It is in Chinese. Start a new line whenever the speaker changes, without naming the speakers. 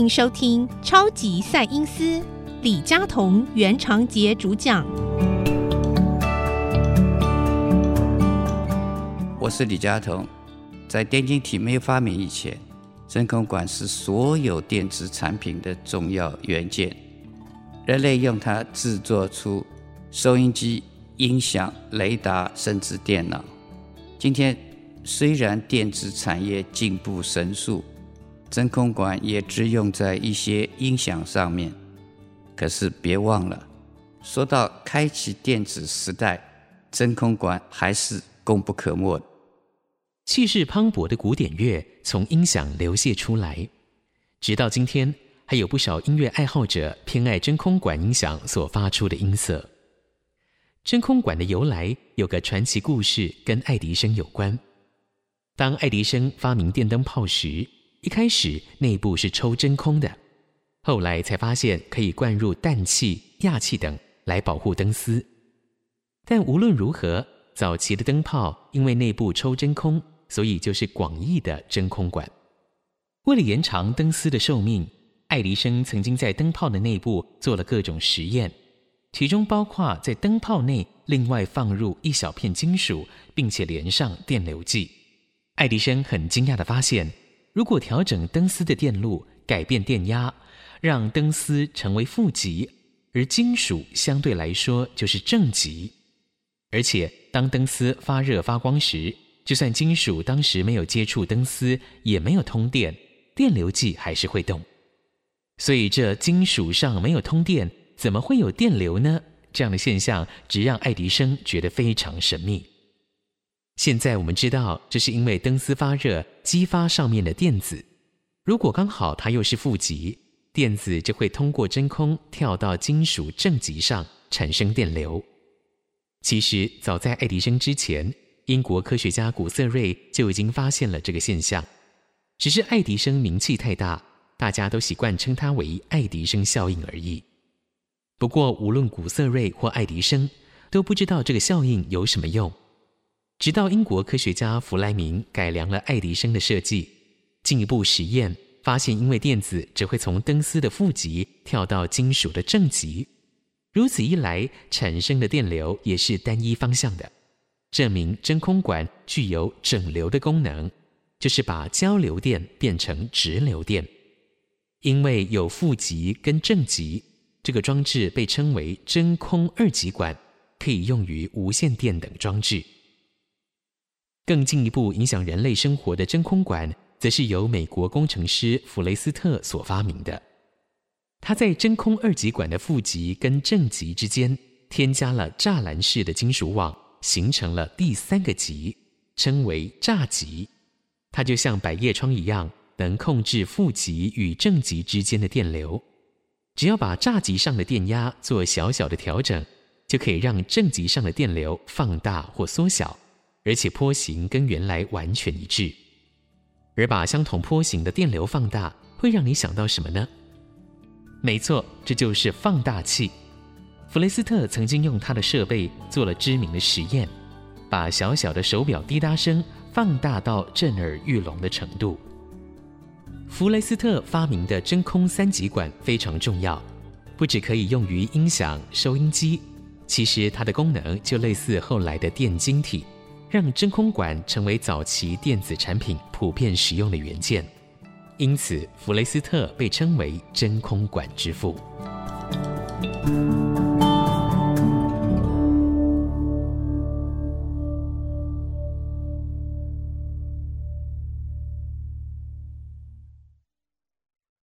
迎收听《超级赛因斯》，李佳彤、袁长杰主讲。
我是李佳彤。在电晶体没有发明以前，真空管是所有电子产品的重要元件。人类用它制作出收音机、音响、雷达，甚至电脑。今天，虽然电子产业进步神速，真空管也只用在一些音响上面。可是别忘了，说到开启电子时代，真空管还是功不可没的。
气势磅礴的古典乐从音响流泻出来，直到今天，还有不少音乐爱好者偏爱真空管音响所发出的音色。真空管的由来有个传奇故事，跟爱迪生有关。当爱迪生发明电灯泡时，一开始内部是抽真空的，后来才发现可以灌入氮气、氩气等来保护灯丝。但无论如何，早期的灯泡因为内部抽真空，所以就是广义的真空管。为了延长灯丝的寿命，爱迪生曾经在灯泡的内部做了各种实验。其中包括在灯泡内另外放入一小片金属，并且连上电流计。爱迪生很惊讶地发现，如果调整灯丝的电路，改变电压，让灯丝成为负极，而金属相对来说就是正极。而且当灯丝发热发光时，就算金属当时没有接触灯丝，也没有通电，电流计还是会动。所以这金属上没有通电。怎么会有电流呢？这样的现象只让爱迪生觉得非常神秘。现在我们知道，这是因为灯丝发热激发上面的电子，如果刚好它又是负极，电子就会通过真空跳到金属正极上产生电流。其实早在爱迪生之前，英国科学家古瑟瑞就已经发现了这个现象，只是爱迪生名气太大，大家都习惯称它为爱迪生效应而已。不过，无论古瑟瑞或爱迪生，都不知道这个效应有什么用。直到英国科学家弗莱明改良了爱迪生的设计，进一步实验发现，因为电子只会从灯丝的负极跳到金属的正极，如此一来，产生的电流也是单一方向的，证明真空管具有整流的功能，就是把交流电变成直流电。因为有负极跟正极。这个装置被称为真空二极管，可以用于无线电等装置。更进一步影响人类生活的真空管，则是由美国工程师弗雷斯特所发明的。他在真空二极管的负极跟正极之间添加了栅栏式的金属网，形成了第三个极，称为栅极。它就像百叶窗一样，能控制负极与正极之间的电流。只要把栅极上的电压做小小的调整，就可以让正极上的电流放大或缩小，而且波形跟原来完全一致。而把相同波形的电流放大，会让你想到什么呢？没错，这就是放大器。弗雷斯特曾经用他的设备做了知名的实验，把小小的手表滴答声放大到震耳欲聋的程度。弗雷斯特发明的真空三极管非常重要，不只可以用于音响、收音机，其实它的功能就类似后来的电晶体，让真空管成为早期电子产品普遍使用的元件。因此，弗雷斯特被称为真空管之父。